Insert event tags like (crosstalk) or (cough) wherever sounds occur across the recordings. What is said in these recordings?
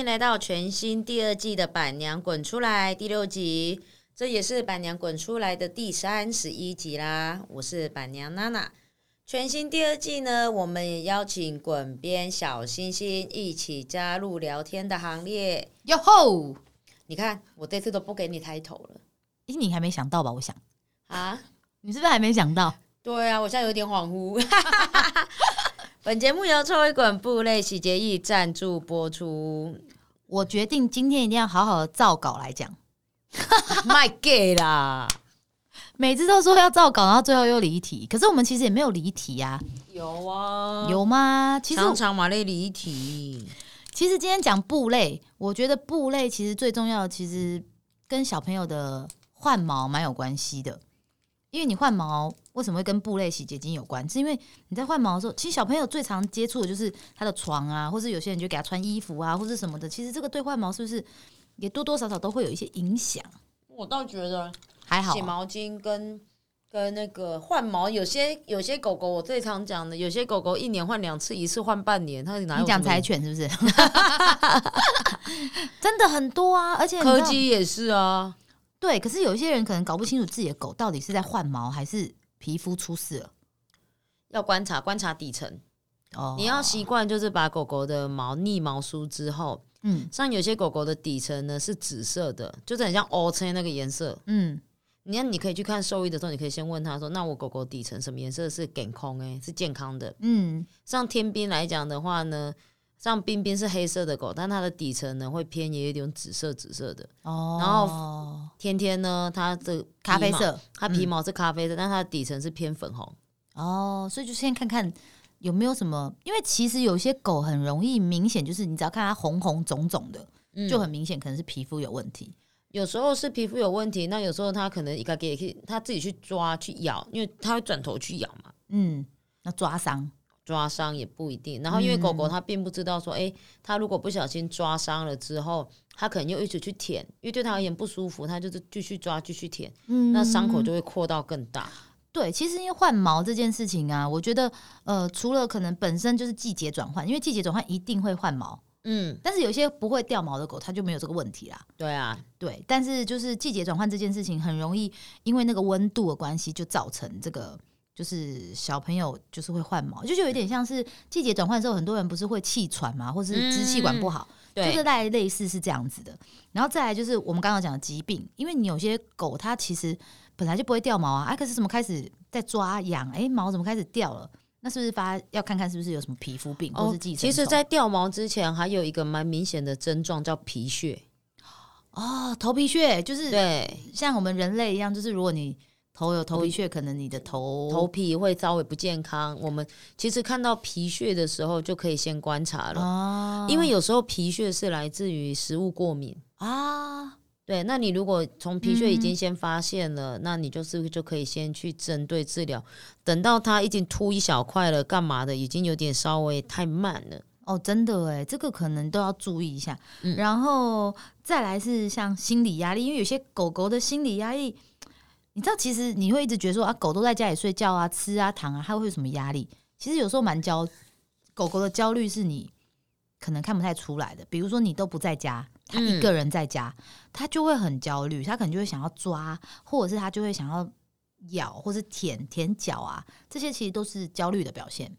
迎来到全新第二季的《板娘滚出来》第六集，这也是《板娘滚出来》的第三十一集啦。我是板娘娜娜。全新第二季呢，我们也邀请滚边小星星一起加入聊天的行列。哟吼！你看，我这次都不给你抬头了咦，你还没想到吧？我想，啊！你是不是还没想到？对啊，我现在有点恍惚。(laughs) 本节目由臭味滚布类洗洁液赞助播出。我决定今天一定要好好的照稿来讲。(laughs) 卖 gay 啦！每次都说要照稿，然后最后又离题。可是我们其实也没有离题啊，有啊，有吗？其实常常马类离题。其实今天讲布类，我觉得布类其实最重要的，其实跟小朋友的换毛蛮有关系的。因为你换毛为什么会跟布类洗洁精有关？是因为你在换毛的时候，其实小朋友最常接触的就是他的床啊，或是有些人就给他穿衣服啊，或是什么的。其实这个对换毛是不是也多多少少都会有一些影响？我倒觉得还好啊、洗毛巾跟跟那个换毛，有些有些狗狗我最常讲的，有些狗狗一年换两次，一次换半年，它哪有你讲柴犬是不是？(laughs) (laughs) 真的很多啊，而且柯基也是啊。对，可是有一些人可能搞不清楚自己的狗到底是在换毛还是皮肤出事了。要观察观察底层，哦你要习惯就是把狗狗的毛逆毛梳之后，嗯像有些狗狗的底层呢是紫色的，就是很像 O 车那个颜色。嗯你看，你可以去看兽医的时候，你可以先问他说：“那我狗狗底层什么颜色是健康诶，是健康的？”嗯像天兵来讲的话呢，像冰冰是黑色的狗，但它的底层呢会偏也有一点紫色紫色的。哦，然后天天呢，它的，咖啡色，它皮毛是咖啡色，但它的底层是偏粉红。哦，所以就先看看有没有什么，因为其实有些狗很容易明显，就是你只要看它红红肿肿的，嗯就很明显可能是皮肤有问题。有时候是皮肤有问题，那有时候它可能一个也可以，它自己去抓去咬，因为它会转头去咬嘛。嗯，那抓伤，抓伤也不一定，然后因为狗狗它并不知道说，诶，它如果不小心抓伤了之后，它可能又一直去舔，因为对它而言不舒服，它就是继续抓继续舔，嗯。那伤口就会扩到更大。对，其实因为换毛这件事情啊，我觉得呃，除了可能本身就是季节转换，因为季节转换一定会换毛，嗯，但是有些不会掉毛的狗，它就没有这个问题啦。对啊，对，但是就是季节转换这件事情，很容易因为那个温度的关系，就造成这个就是小朋友就是会换毛，就是有点像是季节转换的时候，很多人不是会气喘嘛，或是支气管不好，就对，是类类似是这样子的。然后再来就是我们刚刚讲的疾病，因为你有些狗它其实本来就不会掉毛啊，啊可是怎么开始在抓痒，哎、毛怎么开始掉了？那是不是发要看看是不是有什么皮肤病或哦是寄生其实，在掉毛之前，还有一个蛮明显的症状叫皮屑。哦头皮屑就是对，像我们人类一样，就是如果你头有头皮屑，可能你的头头皮会稍微不健康。我们其实看到皮屑的时候，就可以先观察了，哦因为有时候皮屑是来自于食物过敏。啊对，那你如果从皮屑已嗯经先发现了，那你就是就可以先去针对治疗。等到它已经秃一小块了，干嘛的，已经有点稍微太慢了。哦，真的哎，这个可能都要注意一下。嗯然后再来是像心理压力，因为有些狗狗的心理压力，你知道，其实你会一直觉得说啊，狗都在家里睡觉啊、吃啊、躺啊，它会有什么压力？其实有时候蛮焦，狗狗的焦虑是你可能看不太出来的。比如说你都不在家，它一嗯个人在家，它就会很焦虑，它可能就会想要抓，或者是它就会想要咬，或是舔舔脚啊，这些其实都是焦虑的表现。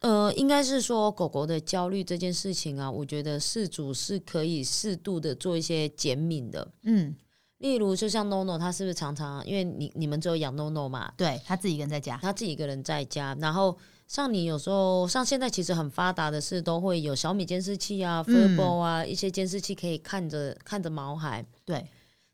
呃，应该是说狗狗的焦虑这件事情啊，我觉得饲主是可以适度的做一些减敏的。嗯，例如，就像 NONO，他是不是常常因为你你们只有养 NONO 嘛，对，他自己一个人在家。他自己一个人在家，然后像你有时候像现在其实很发达的是都会有小米监视器啊、f u r b o 啊一些监视器可以看着看着毛孩，对，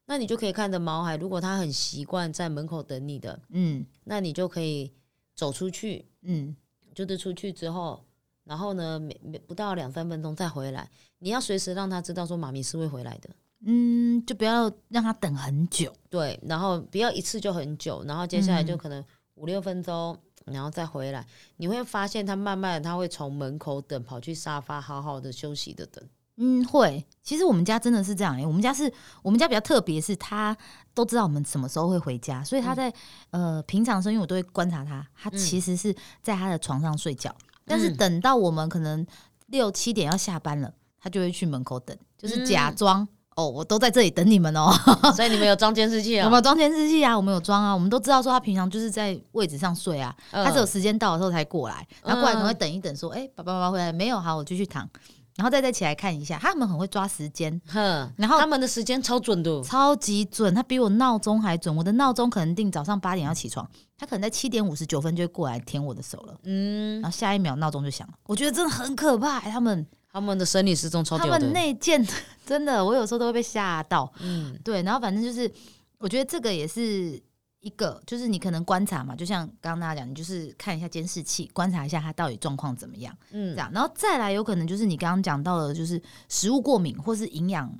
那你就可以看着毛孩，如果他很习惯在门口等你的，嗯那你就可以走出去，嗯，就是出去之后，然后呢，每每不到两三分钟再回来，你要随时让他知道说妈咪是会回来的。嗯，就不要让他等很久。对，然后不要一次就很久，然后接下来就嗯可能五六分钟，然后再回来，你会发现他慢慢的他会从门口等跑去沙发，好好的休息的等。嗯，会。其实我们家真的是这样、欸，我们家是我们家比较特别，是他都知道我们什么时候会回家，所以他在、呃平常的时候，因为我都会观察他，他嗯其实是在他的床上睡觉，但是嗯等到我们可能六七点要下班了。他就会去门口等，就是假装、哦，我都在这里等你们哦。(laughs) 所以你们有装监视器啊？(laughs) 有没有装监视器啊？我们有装啊，我们都知道说他平常就是在位置上睡啊，嗯他只有时间到的时候才过来，然后过来可能会等一等，说，哎、爸爸妈妈回来没有？好，我继续躺，然后再再起来看一下。他们很会抓时间，哼，然后他们的时间超准的，超级准，他比我闹钟还准。我的闹钟可能定早上八点要起床，他可能在七点五十九分就会过来舔我的手了，嗯然，后下一秒闹钟就响了。我觉得真的很可怕、他们他们的生理时钟超他屌的，们内建真的，我有时候都会被吓到。嗯对，然后反正就是，我觉得这个也是一个，就是你可能观察嘛，就像刚刚大家讲，你就是看一下监视器，观察一下它到底状况怎么样，嗯这嗯，样，然后再来有可能就是你刚刚讲到的，就是食物过敏或是营养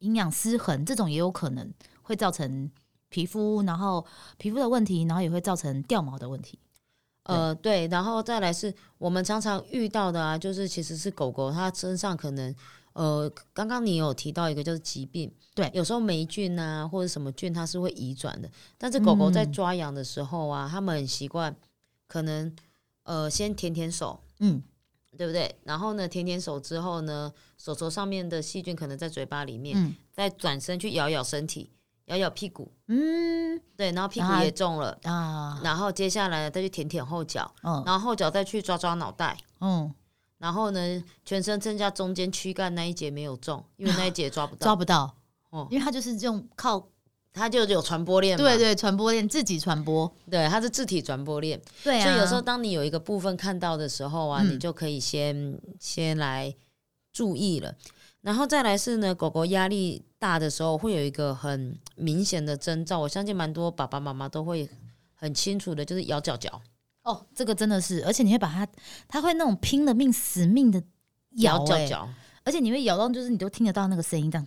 营养失衡，这种也有可能会造成皮肤，然后皮肤的问题，然后也会造成掉毛的问题。呃，对，然后再来是我们常常遇到的啊，就是其实是狗狗它身上可能。呃，刚刚你有提到一个就是疾病，对有时候霉菌啊或者什么菌它是会移转的，但是狗狗在嗯抓痒的时候啊，它们很习惯可能呃先舔舔手，嗯，对不对？然后呢，舔舔手之后呢，手手上面的细菌可能在嘴巴里面，嗯再转身去咬咬身体，咬咬屁股，嗯。对，然后屁股也中了，啊，然后接下来再去舔舔后脚，嗯。然后后脚再去抓抓脑袋，嗯，然后呢，全身增加中间躯干那一节没有中，因为那一节抓不到，(laughs) 抓不到，哦。因为它就是用靠它就有传播链嘛，对对传播链自己传播，对，它是自体传播链，对啊，所以有时候当你有一个部分看到的时候啊，嗯。你就可以先先来注意了。然后再来是呢，狗狗压力大的时候会有一个很明显的征兆，我相信蛮多爸爸妈妈都会很清楚的，就是咬脚脚，哦，这个真的是，而且你会把它，它会那种拼了命、死命的咬、欸，脚脚，而且你会咬到，就是你都听得到那个声音这样。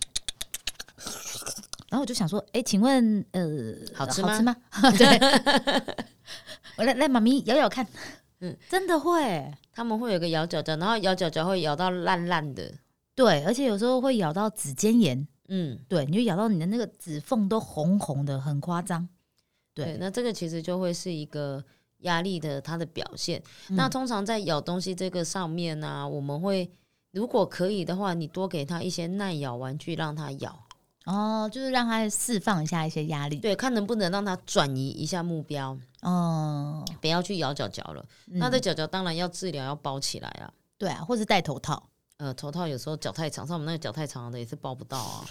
然后我就想说，哎、请问，呃，好吃吗？好吃吗？(laughs) 对，我来来，妈咪咬咬看，嗯。嗯，真的会，他们会有个咬脚脚，然后咬脚脚会咬到烂烂的，对，而且有时候会咬到指尖炎，嗯，对，你就咬到你的那个指缝都红红的，很夸张。对，对，那这个其实就会是一个压力的它的表现。那嗯通常在咬东西这个上面呢、我们会如果可以的话，你多给他一些耐咬玩具，让他咬。哦，就是让他释放一下一些压力。对，看能不能让他转移一下目标，哦，不要去咬脚脚了。嗯那这脚脚当然要治疗，要包起来啊。对啊，或是戴头套，呃，头套有时候脚太长，像我们那个脚太长的也是包不到啊。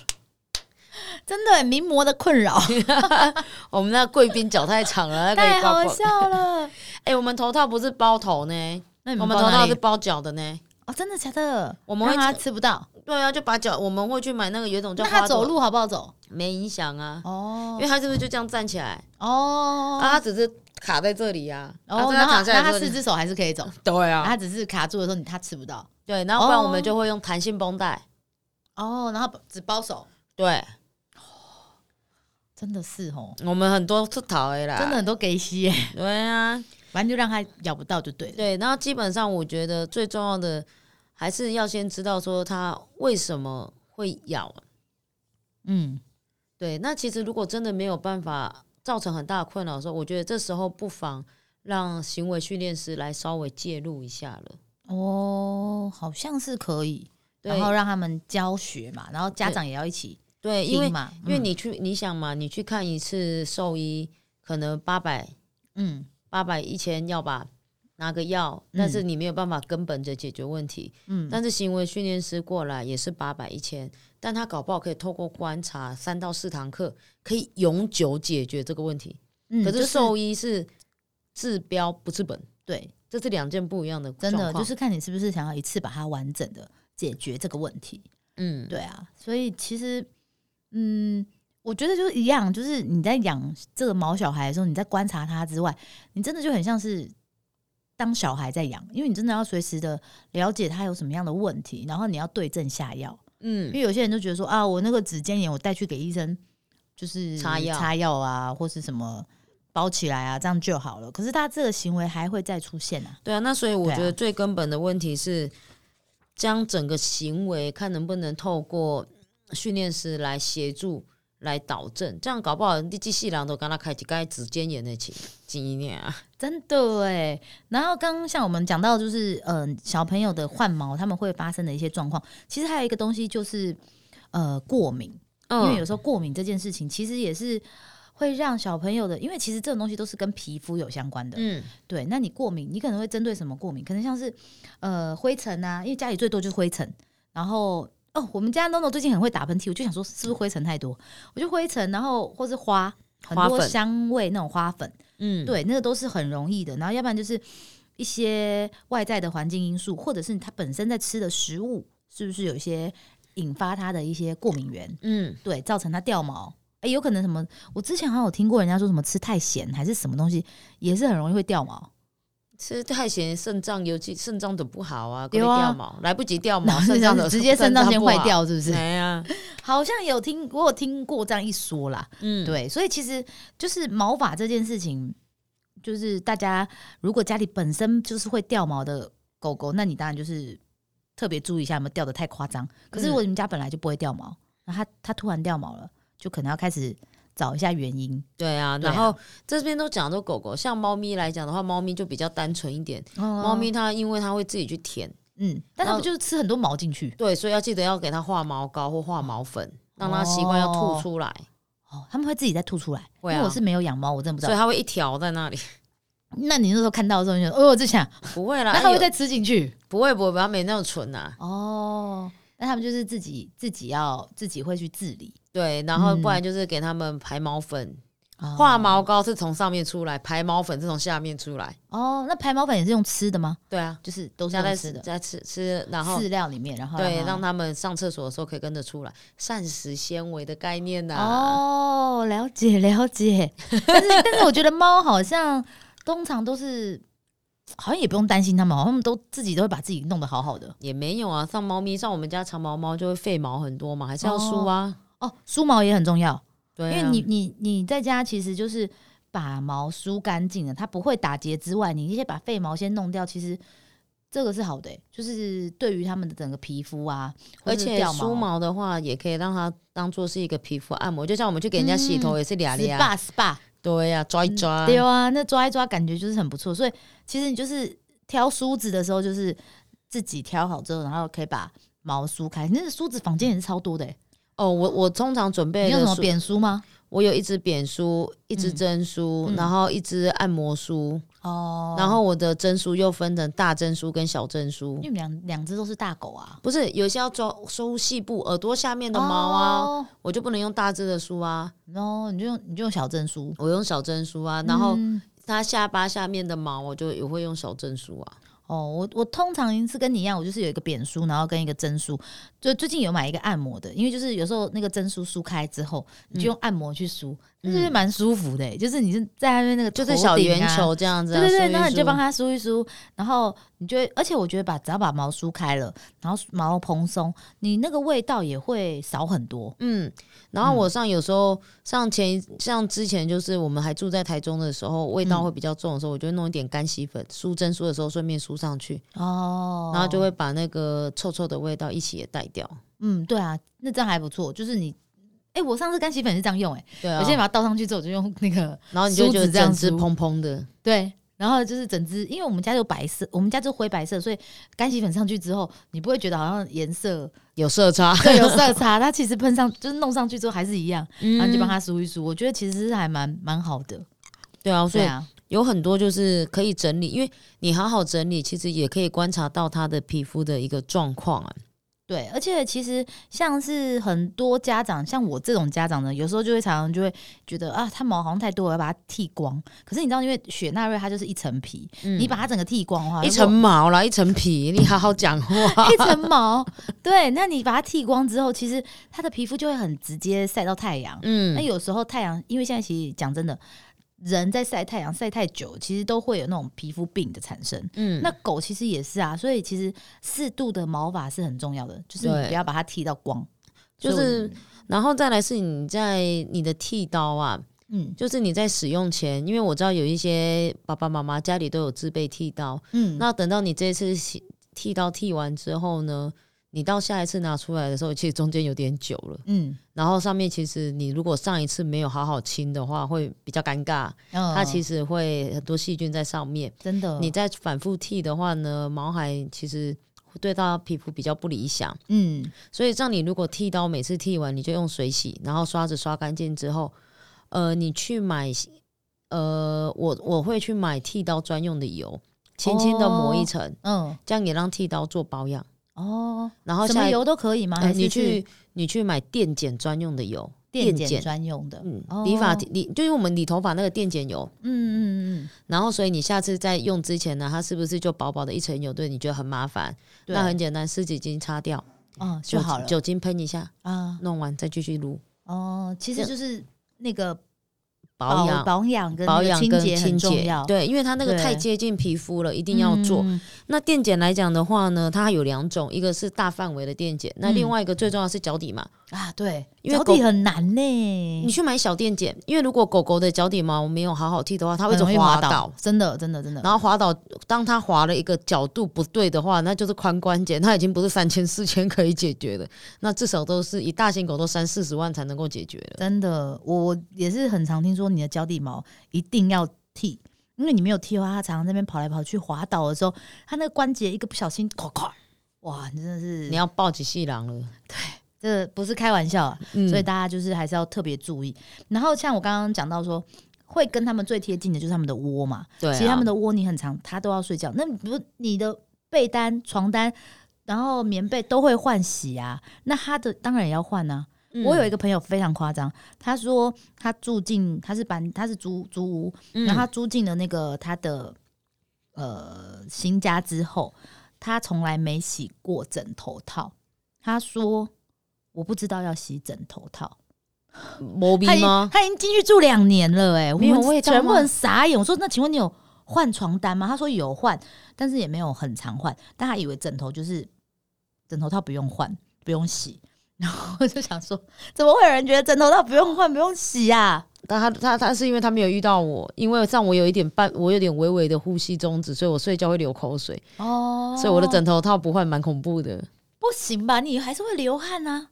真的名模的困扰，(laughs) (laughs) 我们那贵宾脚太长了，太好。笑了。哎、我们头套不是包头呢，我们头套是包脚的呢。哦，真的假的？我们会吃不到，对啊，就把脚，我们会去买那个有一种叫那他走路好不好走？没影响啊，哦因为他是不是就这样站起来？哦啊，他只是卡在这里呀、啊。哦，啊然后那他躺下来之后四只手还是可以走，(laughs) 对啊他只是卡住的时候你他吃不到。对，然后不然我哦们就会用弹性绷带。哦，然后只包手，对，真的是哦，我们很多出逃的啦，真的很多给吸耶，对啊，反正就让他咬不到就对了。对。然后基本上我觉得最重要的还是要先知道说他为什么会咬。嗯，对，那其实如果真的没有办法造成很大的困扰的时候，我觉得这时候不妨让行为训练师来稍微介入一下了。哦，好像是可以，然后让他们教学嘛，然后家长也要一起对，因为因为你去你想嘛，你去看一次兽医可能八百嗯八百一千要吧，拿个药，但是你没有办法根本的解决问题。嗯但是行为训练师过来也是八百一千，但他搞不好可以透过观察三到四堂课，可以永久解决这个问题。嗯，可是兽医是治标不治本，对，这是两件不一样的真的就是看你是不是想要一次把它完整的解决这个问题。嗯，对啊，所以其实，嗯，我觉得就是一样，就是你在养这个毛小孩的时候，你在观察它之外，你真的就很像是当小孩在养，因为你真的要随时的了解他有什么样的问题，然后你要对症下药。因嗯为有些人就觉得说啊，我那个指尖炎，我带去给医生，就是擦药擦药啊，或是什么包起来啊，这样就好了。可是他这个行为还会再出现啊。对啊，那所以我觉得最根本的问题是，将整个行为看能不能透过训练师来协助，来导正，这样搞不好你机器人都跟他开几该指尖炎的情经验啊。真的哎。然后刚刚像我们讲到，就是呃小朋友的换毛，他们会发生的一些状况。其实还有一个东西就是呃过敏，因为有时候过敏这件事情其实也是会让小朋友的，因为其实这种东西都是跟皮肤有相关的。嗯，对。那你过敏，你可能会针对什么过敏？可能像是呃灰尘啊，因为家里最多就是灰尘，然后。哦，我们家 NONO 最近很会打喷嚏，我就想说是不是灰尘太多？我就灰尘，然后或是花很多香味那种花粉，嗯，对，那个都是很容易的。然后要不然就是一些外在的环境因素，或者是他本身在吃的食物是不是有一些引发他的一些过敏源？嗯，对，造成他掉毛。哎，有可能什么？我之前好像有听过人家说什么吃太咸还是什么东西，也是很容易会掉毛。吃太咸，肾脏尤其肾脏的不好啊，掉毛来不及掉毛，(laughs) 肾脏直接肾脏先坏掉，是不是？哎呀，(laughs) 好像有听我有听过这样一说啦。嗯，对，所以其实就是毛发这件事情，就是大家如果家里本身就是会掉毛的狗狗，那你当然就是特别注意一下，有没有掉的太夸张。可是如果你们家本来就不会掉毛，那它它突然掉毛了，就可能要开始。找一下原因，对啊，然后这边都讲说狗狗，像猫咪来讲的话，猫咪就比较单纯一点。猫咪它因为它会自己去舔，嗯，但它不就是吃很多毛进去？对，所以要记得要给它画毛膏或画毛粉，让它习惯要吐出来。哦，他们会自己再吐出来。因为我是没有养猫，我真的不知道。所以它会一条在那里。那你那时候看到的时候，你说：“哦，这下不会啦。(laughs) ”那它会再吃进去？不会，不会，它没那么纯呐。哦，那他们就是自己自己要自己会去治理。对，然后不然就是给他们排毛粉，化毛膏是从上面出来，排毛粉是从下面出来。哦，那排毛粉也是用吃的吗？对啊，就是都是在吃的，在吃吃，然后饲料里面，然后对，让他们上厕所的时候可以跟着出来，膳食纤维的概念呐。哦，了解了解。但是但是我觉得猫好像通常都是，好像也不用担心它们，好像都自己都会把自己弄得好好的。也没有啊，像猫咪，像我们家长毛猫就会废毛很多嘛，还是要梳啊。哦，梳毛也很重要，对，因为你你你在家其实就是把毛梳干净了，它不会打结之外，你先把废毛先弄掉，其实这个是好的，就是对于他们的整个皮肤啊，而且梳毛的话也可以让它当做是一个皮肤按摩，就像我们去给人家洗头也是俩俩，SPA SPA，对呀，抓一抓，对啊，那抓一抓感觉就是很不错，所以其实你就是挑梳子的时候，就是自己挑好之后，然后可以把毛梳开，那个梳子房间也是超多的。哦，我我通常准备有什么扁梳吗？我有一支扁梳，一支针梳，然后一支按摩梳。哦，然后我的针梳又分成大针梳跟小针梳。因为两两只都是大狗啊，不是有些要抓收细部耳朵下面的毛啊，我就不能用大只的梳啊。然后，你就用你就用小针梳，我用小针梳啊。然后它下巴下面的毛，我就也会用小针梳啊。哦，我我通常是跟你一样，我就是有一个扁梳，然后跟一个针梳。就最近有买一个按摩的，因为就是有时候那个针梳梳开之后，你就用按摩去梳，就是蛮舒服的。就是你是在那边那个就是小圆球这样子，对对对，然后你就帮他梳一梳，然后你就而且我觉得把只要把毛梳开了，然后毛蓬松，你那个味道也会少很多。嗯。然后我上有时候上前像之前就是我们还住在台中的时候，味道会比较重的时候，我就弄一点干洗粉梳针梳的时候顺便梳上去哦，然后就会把那个臭臭的味道一起也带掉。嗯，对啊，那这样还不错。就是你，哎，我上次干洗粉是这样用，哎，对啊，我现在把它倒上去之后，我就用那个，然后你就觉得整只蓬蓬的，对。然后就是整只，因为我们家有白色，我们家就灰白色，所以干洗粉上去之后，你不会觉得好像颜色有色差，对，有色差。(laughs) 它其实喷上就是弄上去之后还是一样，然后就帮它梳一梳。我觉得其实是还蛮蛮好的。对啊，所以有很多就是可以整理，因为你好好整理，其实也可以观察到他的皮肤的一个状况啊。对，而且其实像是很多家长，像我这种家长呢，有时候就会常常就会觉得啊，它毛好像太多，我要把它剃光。可是你知道，因为雪纳瑞它就是一层皮，你把它整个剃光的话，一层毛啦，一层皮，你好好讲话，一层毛。对，那你把它剃光之后，其实它的皮肤就会很直接晒到太阳。嗯，那有时候太阳，因为现在其实讲真的。人在晒太阳晒太久，其实都会有那种皮肤病的产生。嗯，那狗其实也是啊，所以其实适度的毛发是很重要的，就是你不要把它剃到光。就是，然后再来是你在你的剃刀啊，嗯，就是你在使用前，因为我知道有一些爸爸妈妈家里都有自备剃刀，嗯，那等到你这次剃剃刀剃完之后呢？你到下一次拿出来的时候，其实中间有点久了。嗯，然后上面其实你如果上一次没有好好清的话，会比较尴尬。它它其实会很多细菌在上面，真的，你再反复剃的话呢，毛孩其实会对它皮肤比较不理想。嗯所以这样你如果剃刀每次剃完你就用水洗，然后刷子刷干净之后，呃，你去买，呃，我我会去买剃刀专用的油，轻轻的抹一层，嗯这样也让剃刀做保养。哦，然后什么油都可以吗？你去你去买电剪专用的油，电剪剪专用的，嗯哦，理发理就是我们理头发那个电剪油。嗯嗯嗯然后，所以你下次在用之前呢，它是不是就薄薄的一层油？对你觉得很麻烦？那很简单，湿纸巾擦掉，嗯，就好了酒精喷一下，啊。弄完再继续撸哦，其实就是那个保养。保养跟保养跟清洁很清洁对，因为它那个太接近皮肤了，一定要做。嗯那电解来讲的话呢，它有两种，一个是大范围的电解，那嗯另外一个最重要的是脚底嘛。啊，对，因为狗脚底很难呢，你去买小电剪，因为如果狗狗的脚底毛没有好好剃的话，它会一直很容易滑倒。倒，，真的真的真的。然后滑倒，当它滑了一个角度不对的话，那就是髋关节，它已经不是三千四千可以解决的，那至少都是以大型狗都三四十万才能够解决的。真的，我也是很常听说你的脚底毛一定要剃，因为你没有剃的话，它常常在那边跑来跑去滑倒的时候，它那个关节一个不小心，咵咵，哇，你真的是你要抱起细狼了，这不是开玩笑、啊，嗯所以大家就是还是要特别注意。然后像我刚刚讲到说，会跟他们最贴近的就是他们的窝嘛，对、啊，其实他们的窝你很长，他都要睡觉。那你不你的被单、床单，然后棉被都会换洗啊，那他的当然也要换啊。嗯我有一个朋友非常夸张，他说他住进他是搬他是租租屋，嗯，然后他租进了那个他的呃新家之后，他从来没洗过枕头套。他说我不知道要洗枕头套，(laughs) 磨鼻他已经吗？他已经进去住两年了、哎，没有我们全部人傻眼。我说那请问你有换床单吗？他说有换，但是也没有很常换，但他以为枕头就是枕头套不用换，不用洗。然后我就想说，怎么会有人觉得枕头套不用换、不用洗啊？但他他他是因为他没有遇到我，因为像我有一点半，我有点微微的呼吸中止，所以我睡觉会流口水，哦所以我的枕头套不换蛮恐怖的。不行吧？你还是会流汗啊，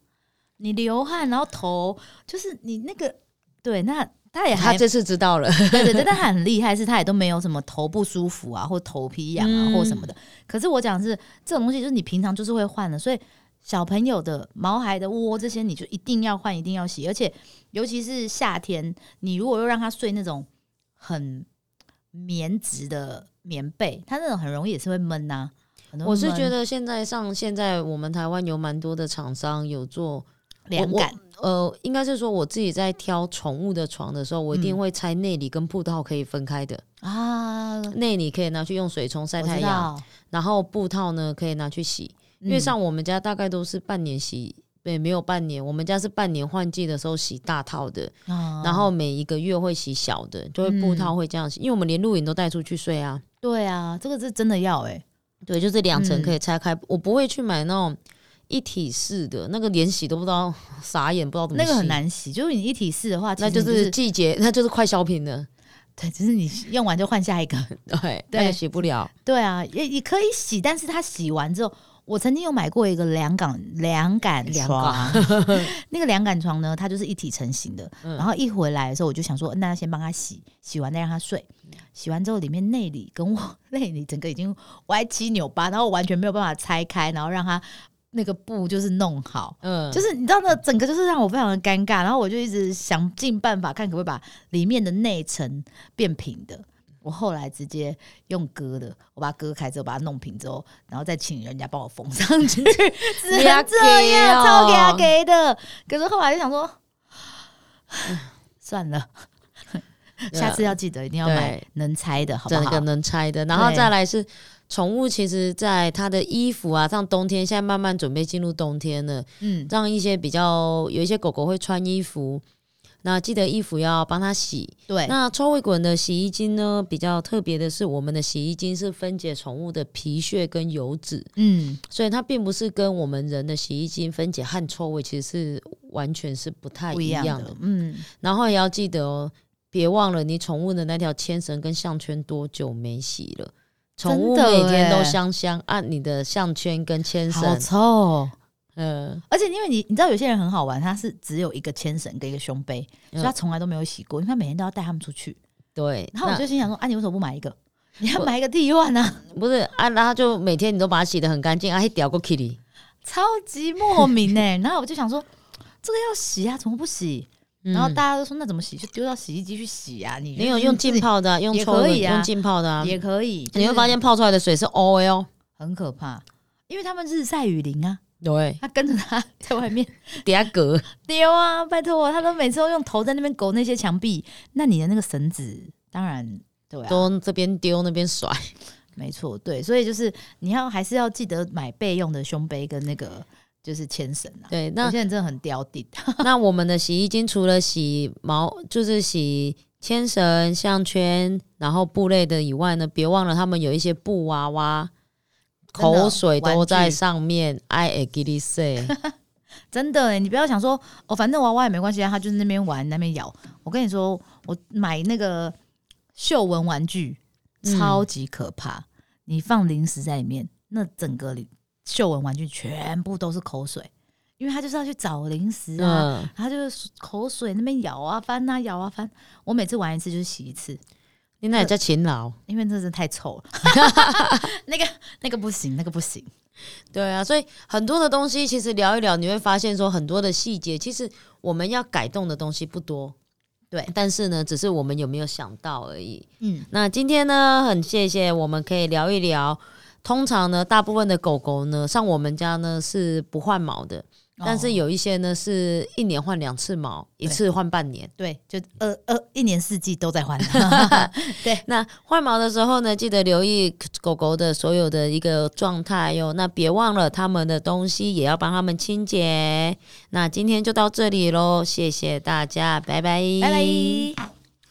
你流汗，然后头就是你那个对，那他也还他这次知道了，(laughs) 对对对，但他很厉害，是他也都没有什么头不舒服啊，或头皮痒啊，嗯。或什么的。可是我讲是这种东西，就是你平常就是会换的，所以小朋友的毛孩的窝这些，你就一定要换，一定要洗，而且尤其是夏天，你如果又让他睡那种很棉质的棉被，他那种很容易也是会闷呐、我是觉得现在上现在我们台湾有蛮多的厂商有做我凉感。呃，应该是说我自己在挑宠物的床的时候，我一定嗯会拆内里跟布套可以分开的。啊，内里可以拿去用水冲晒太阳，然后布套呢可以拿去洗。因为嗯像我们家大概都是半年洗，对，没有半年，我们家是半年换季的时候洗大套的，啊然后每一个月会洗小的，就会布套会这样洗，因为我们连露营都带出去睡啊。对啊，这个是真的要哎、对，就是两层嗯可以拆开，我不会去买那种一体式的，那个连洗都不知道，傻眼，不知道怎么那个很。难洗，就是你一体式的话，那就是季节，(laughs) 那就是快消品了。对，只是你用完就换下一个。(laughs) 对，对那个洗不了。对啊，也也可以洗，但是它洗完之后，我曾经有买过一个凉感凉感凉床，(laughs) 那个凉感床呢，它就是一体成型的。嗯然后一回来的时候，我就想说，那先帮他洗，洗完再让他睡。洗完之后，里面内里跟我内里整个已经歪七扭八，然后完全没有办法拆开，然后让它那个布就是弄好。嗯，就是你知道那整个就是让我非常的尴尬，然后我就一直想尽办法看可不可以把里面的内层变平的。我后来直接用割的，我把它割开之后，把它弄平之后，然后再请人家帮我缝上去，(laughs) 只能这样，给超给他哦给的。可是后来就想说，(sighs) 算了，(laughs) 下次要记得一定要买能拆的，好不好整个？能拆的，然后再来是宠物，其实在它的衣服啊，像冬天现在慢慢准备进入冬天了，嗯，让一些比较有一些狗狗会穿衣服，那记得衣服要帮它洗。对，那臭味滚的洗衣精呢，比较特别的是，我们的洗衣精是分解宠物的皮屑跟油脂，嗯，所以它并不是跟我们人的洗衣精分解汗臭味，其实是完全是不太一样一样的。的，嗯，然后也要记得哦，别忘了你宠物的那条牵绳跟项圈多久没洗了。宠物每天都欸香香，按你的项圈跟牵好绳臭哦，嗯，而且因为你你知道有些人很好玩，他是只有一个牵绳跟一个胸背，所以他嗯从来都没有洗过，因为他每天都要带他们出去。对。然后我就心想说，啊，你为什么不买一个？你要买一个替换呢，(laughs) 不是啊，然后就每天你都把它洗得很干净啊，还屌过 Kitty。超级莫名哎、然后我就想说，这个要洗啊，怎么不洗？然后嗯大家都说那怎么洗？就丢到洗衣机去洗啊。你你有用浸泡的啊、用也抽用浸泡的啊，也可以，你会发现现泡出来的水是 oil。很可怕，因为他们日晒雨淋啊，对，他跟着他在外面 (laughs) 底下隔。(laughs) 丢啊，拜托，他都每次都用头在那边勾那些墙壁，那你的那个绳子当然对啊，都这边丢那边甩，没错，对，所以就是你要还是要记得买备用的胸杯跟那个就是牵绳啊。对，有那现在真的很刁顶，(laughs) 那我们的洗衣精除了洗毛，就是洗牵绳、项圈，然后布类的以外呢，别忘了他们有一些布娃娃，口水都在上面。I agree say，真的欸，你不要想说哦，反正娃娃也没关系啊，他就是那边玩那边咬。我跟你说，我买那个嗅闻玩具嗯超级可怕，你放零食在里面，那整个里嗅闻玩具全部都是口水，因为他就是要去找零食啊。嗯，他就是口水那边咬啊翻啊咬啊翻，我每次玩一次就是洗一次，你那也叫勤劳。(laughs) 因为真的是太臭了。(laughs) 那个那个不行，那个不行。对啊，所以很多的东西其实聊一聊，你会发现说很多的细节，其实我们要改动的东西不多。对但是呢，只是我们有没有想到而已。嗯，那今天呢，很谢谢我们可以聊一聊。通常呢，大部分的狗狗呢，像我们家呢是不换毛的，但是哦有一些呢是一年换两次毛，一次换半年。对，就呃呃，一年四季都在换。(laughs) 对那换毛的时候呢，记得留意狗狗的所有的一个状态哟。那别忘了它们的东西也要帮它们清洁。那今天就到这里喽，谢谢大家，拜拜，拜拜。